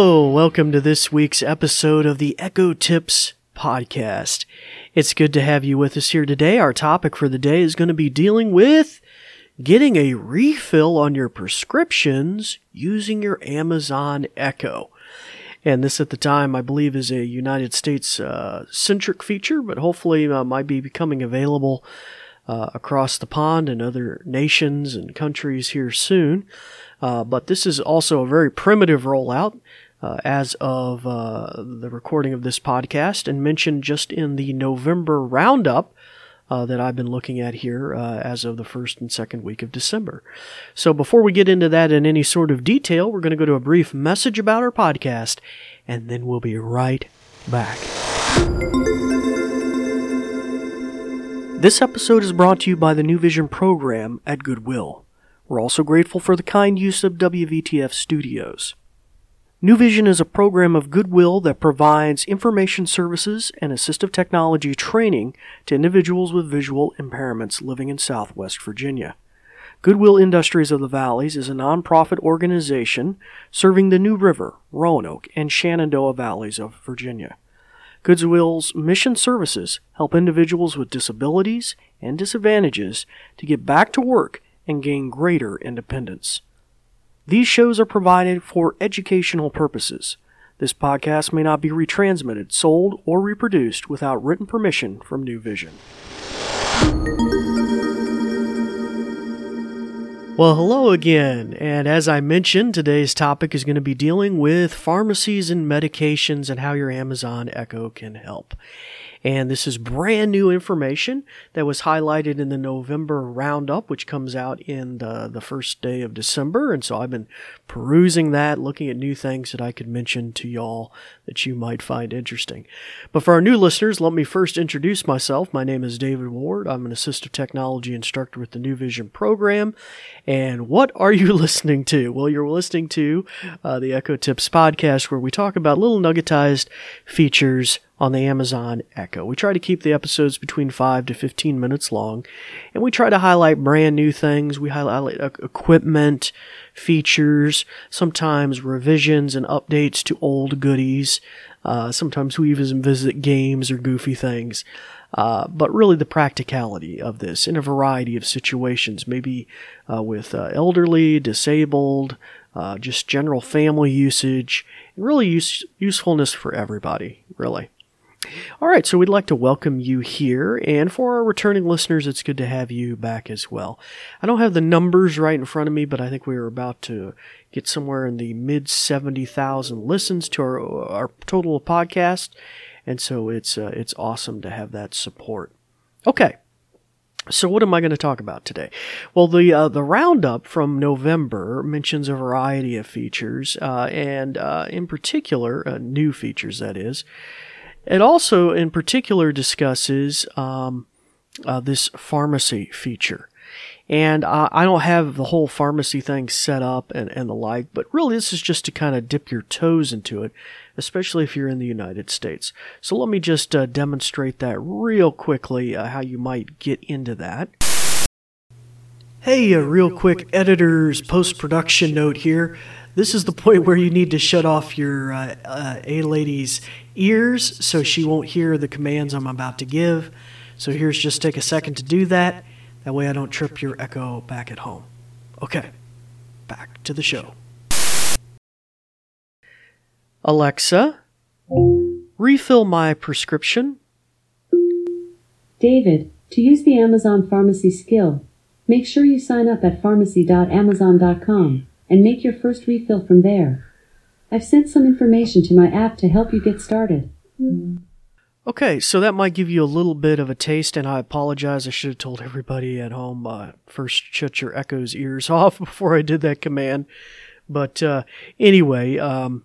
Hello, welcome to this week's episode of the Echo Tips podcast. It's good to have you with us here today. Our topic for the day is going to be dealing with getting a refill on your prescriptions using your Amazon Echo. And this at the time, I believe, is a United States uh, centric feature, but hopefully uh, might be becoming available uh, across the pond and other nations and countries here soon. Uh, but this is also a very primitive rollout. Uh, as of uh, the recording of this podcast, and mentioned just in the November roundup uh, that I've been looking at here uh, as of the first and second week of December. So before we get into that in any sort of detail, we're going to go to a brief message about our podcast, and then we'll be right back. This episode is brought to you by the New Vision program at Goodwill. We're also grateful for the kind use of WVTF Studios. New Vision is a program of Goodwill that provides information services and assistive technology training to individuals with visual impairments living in Southwest Virginia. Goodwill Industries of the Valleys is a nonprofit organization serving the New River, Roanoke, and Shenandoah Valleys of Virginia. Goodwill's mission services help individuals with disabilities and disadvantages to get back to work and gain greater independence. These shows are provided for educational purposes. This podcast may not be retransmitted, sold, or reproduced without written permission from New Vision. Well, hello again. And as I mentioned, today's topic is going to be dealing with pharmacies and medications and how your Amazon Echo can help. And this is brand new information that was highlighted in the November roundup, which comes out in the, the first day of December. And so I've been perusing that, looking at new things that I could mention to y'all that you might find interesting. But for our new listeners, let me first introduce myself. My name is David Ward. I'm an assistive technology instructor with the New Vision program. And what are you listening to? Well, you're listening to uh, the Echo Tips podcast, where we talk about little nuggetized features on the Amazon Echo. We try to keep the episodes between 5 to 15 minutes long, and we try to highlight brand new things. We highlight equipment, features, sometimes revisions and updates to old goodies. Uh, sometimes we even visit games or goofy things. Uh, but really the practicality of this in a variety of situations, maybe uh, with uh, elderly, disabled, uh, just general family usage, and really use- usefulness for everybody, really. All right, so we'd like to welcome you here, and for our returning listeners, it's good to have you back as well. I don't have the numbers right in front of me, but I think we are about to get somewhere in the mid 70,000 listens to our, our total podcast, and so it's, uh, it's awesome to have that support. Okay. So what am I going to talk about today? Well, the uh, the roundup from November mentions a variety of features, uh, and uh, in particular, uh, new features that is, it also, in particular, discusses um, uh, this pharmacy feature. And uh, I don't have the whole pharmacy thing set up and, and the like, but really this is just to kind of dip your toes into it, especially if you're in the United States. So let me just uh, demonstrate that real quickly, uh, how you might get into that. Hey, a real quick editor's post production note here. This is the point where you need to shut off your uh, uh, A lady's ears so she won't hear the commands I'm about to give. So here's just take a second to do that. That way I don't trip your echo back at home. Okay, back to the show. Alexa, refill my prescription. David, to use the Amazon Pharmacy skill, make sure you sign up at pharmacy.amazon.com and make your first refill from there. I've sent some information to my app to help you get started. Okay, so that might give you a little bit of a taste, and I apologize. I should have told everybody at home uh, first shut your Echo's ears off before I did that command. But uh, anyway, um,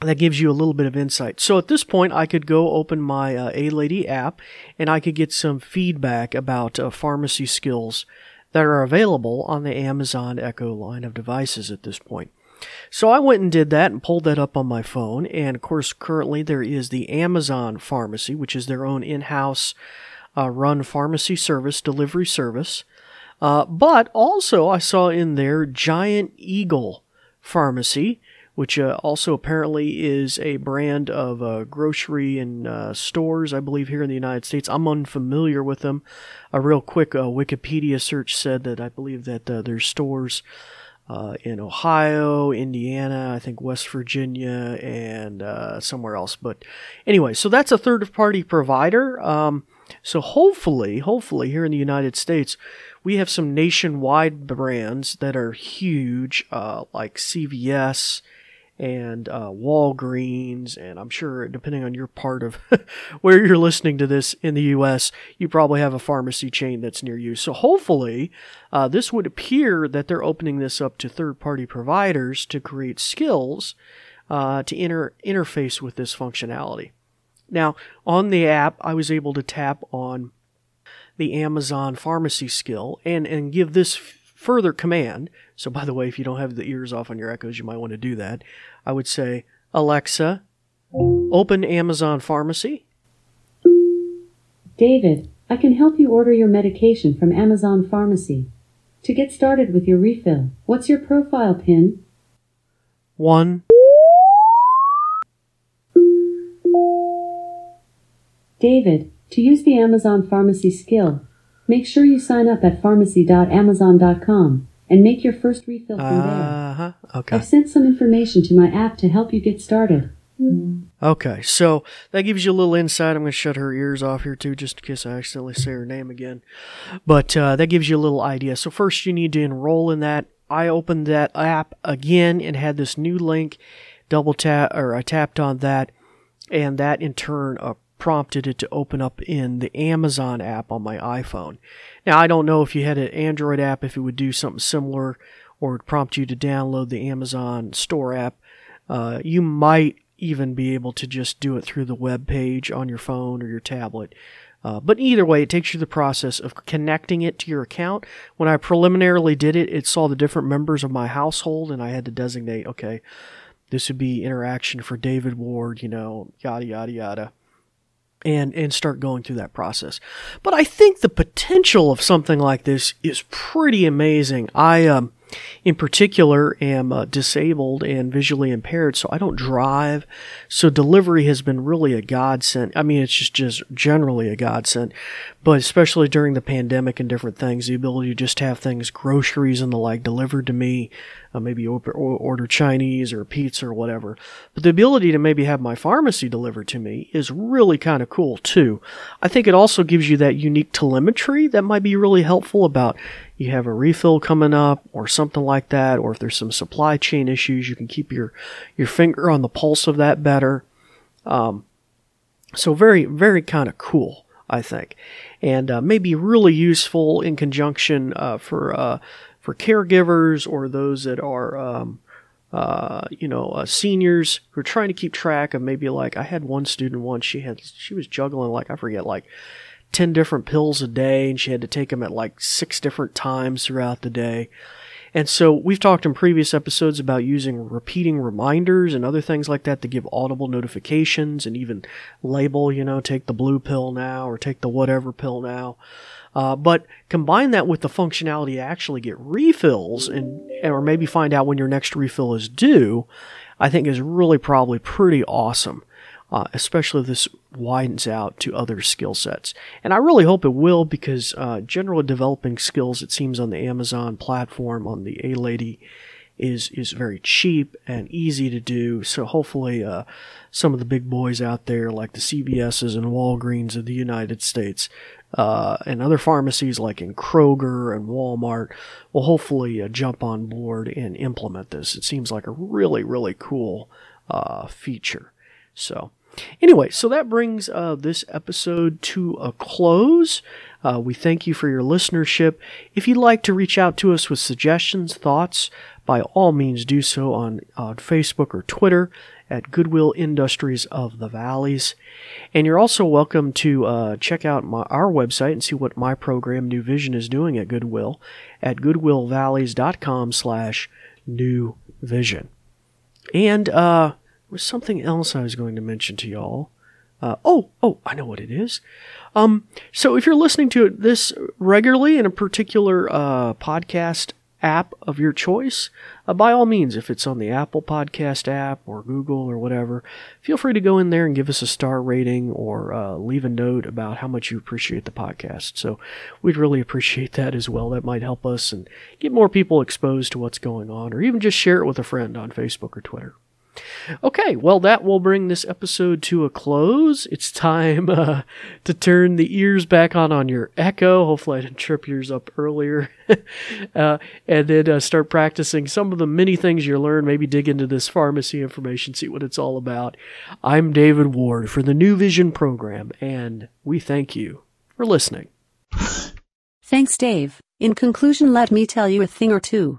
that gives you a little bit of insight. So at this point, I could go open my uh, A Lady app and I could get some feedback about uh, pharmacy skills that are available on the Amazon Echo line of devices at this point. So I went and did that and pulled that up on my phone. And of course, currently there is the Amazon Pharmacy, which is their own in house uh, run pharmacy service, delivery service. Uh, but also, I saw in there Giant Eagle Pharmacy, which uh, also apparently is a brand of uh, grocery and uh, stores, I believe, here in the United States. I'm unfamiliar with them. A real quick uh, Wikipedia search said that I believe that uh, there's stores uh, in Ohio, Indiana, I think West Virginia, and somewhere else. But anyway, so that's a third party provider. Um, so hopefully, hopefully, here in the United States, we have some nationwide brands that are huge, like CVS and uh, Walgreens, and I'm sure depending on your part of where you're listening to this in the U.S., you probably have a pharmacy chain that's near you. So hopefully, uh, this would appear that they're opening this up to third-party providers to create skills uh, to inter- interface with this functionality. Now, on the app, I was able to tap on the Amazon pharmacy skill and, and give this further command. So, by the way, if you don't have the ears off on your echoes, you might want to do that. I would say, Alexa, open Amazon Pharmacy. David, I can help you order your medication from Amazon Pharmacy. To get started with your refill, what's your profile pin? One. David, to use the Amazon Pharmacy skill, make sure you sign up at pharmacy.amazon.com and make your first refill from there. Uh-huh. Okay. I've sent some information to my app to help you get started. Okay, so that gives you a little insight. I'm going to shut her ears off here too, just in case I accidentally say her name again. But uh, that gives you a little idea. So first, you need to enroll in that. I opened that app again and had this new link. Double tap, or I tapped on that, and that in turn uh, prompted it to open up in the Amazon app on my iPhone. Now, I don't know if you had an Android app, if it would do something similar or prompt you to download the Amazon store app. Uh, you might even be able to just do it through the web page on your phone or your tablet. Uh, but either way, it takes you the process of connecting it to your account. When I preliminarily did it, it saw the different members of my household, and I had to designate, okay, this would be interaction for David Ward, you know, yada, yada, yada and and start going through that process. But I think the potential of something like this is pretty amazing. I um in particular am uh, disabled and visually impaired so i don't drive so delivery has been really a godsend i mean it's just just generally a godsend but especially during the pandemic and different things the ability to just have things groceries and the like delivered to me uh, maybe order, order chinese or pizza or whatever. But the ability to maybe have my pharmacy delivered to me is really kind of cool too. I think it also gives you that unique telemetry that might be really helpful about you have a refill coming up or something like that, or if there's some supply chain issues, you can keep your, your finger on the pulse of that better. Um, so very, very kind of cool, I think, and uh, maybe really useful in conjunction uh, for uh, for caregivers or those that are um, uh, you know, uh, seniors who are trying to keep track of maybe like I had one student once she had she was juggling like I forget like 10 different pills a day and she had to take them at like six different times throughout the day. And so we've talked in previous episodes about using repeating reminders and other things like that to give audible notifications and even label, you know, take the blue pill now or take the whatever pill now. Uh, but combine that with the functionality to actually get refills and, or maybe find out when your next refill is due, I think is really probably pretty awesome uh, especially if this widens out to other skill sets. And I really hope it will because uh, general developing skills, it seems, on the Amazon platform, on the A Lady, is is very cheap and easy to do. So hopefully, uh, some of the big boys out there, like the CVS's and Walgreens of the United States, uh, and other pharmacies like in Kroger and Walmart, will hopefully uh, jump on board and implement this. It seems like a really really cool uh, feature. So Anyway, so that brings uh, this episode to a close. Uh, we thank you for your listenership. If you'd like to reach out to us with suggestions, thoughts, by all means do so on, Facebook or Twitter at Goodwill Industries of the Valleys. And you're also welcome to uh, check out my, our website and see what my program New Vision is doing at Goodwill at goodwillvalleys.com slash new vision. And uh, was something else I was going to mention to y'all. Uh, oh, oh, I know what it is. Um, so if you're listening to this regularly in a particular uh, podcast app of your choice, uh, by all means, if it's on the Apple Podcast app or Google or whatever, feel free to go in there and give us a star rating or uh, leave a note about how much you appreciate the podcast. So we'd really appreciate that as well. That might help us and get more people exposed to what's going on, or even just share it with a friend on Facebook or Twitter. Okay, well, that will bring this episode to a close. It's time uh, to turn the ears back on on your Echo. Hopefully, I didn't trip yours up earlier. uh, and then uh, start practicing some of the many things you learn. Maybe dig into this pharmacy information, see what it's all about. I'm David Ward for the New Vision program, and we thank you for listening. Thanks, Dave. In conclusion, let me tell you a thing or two.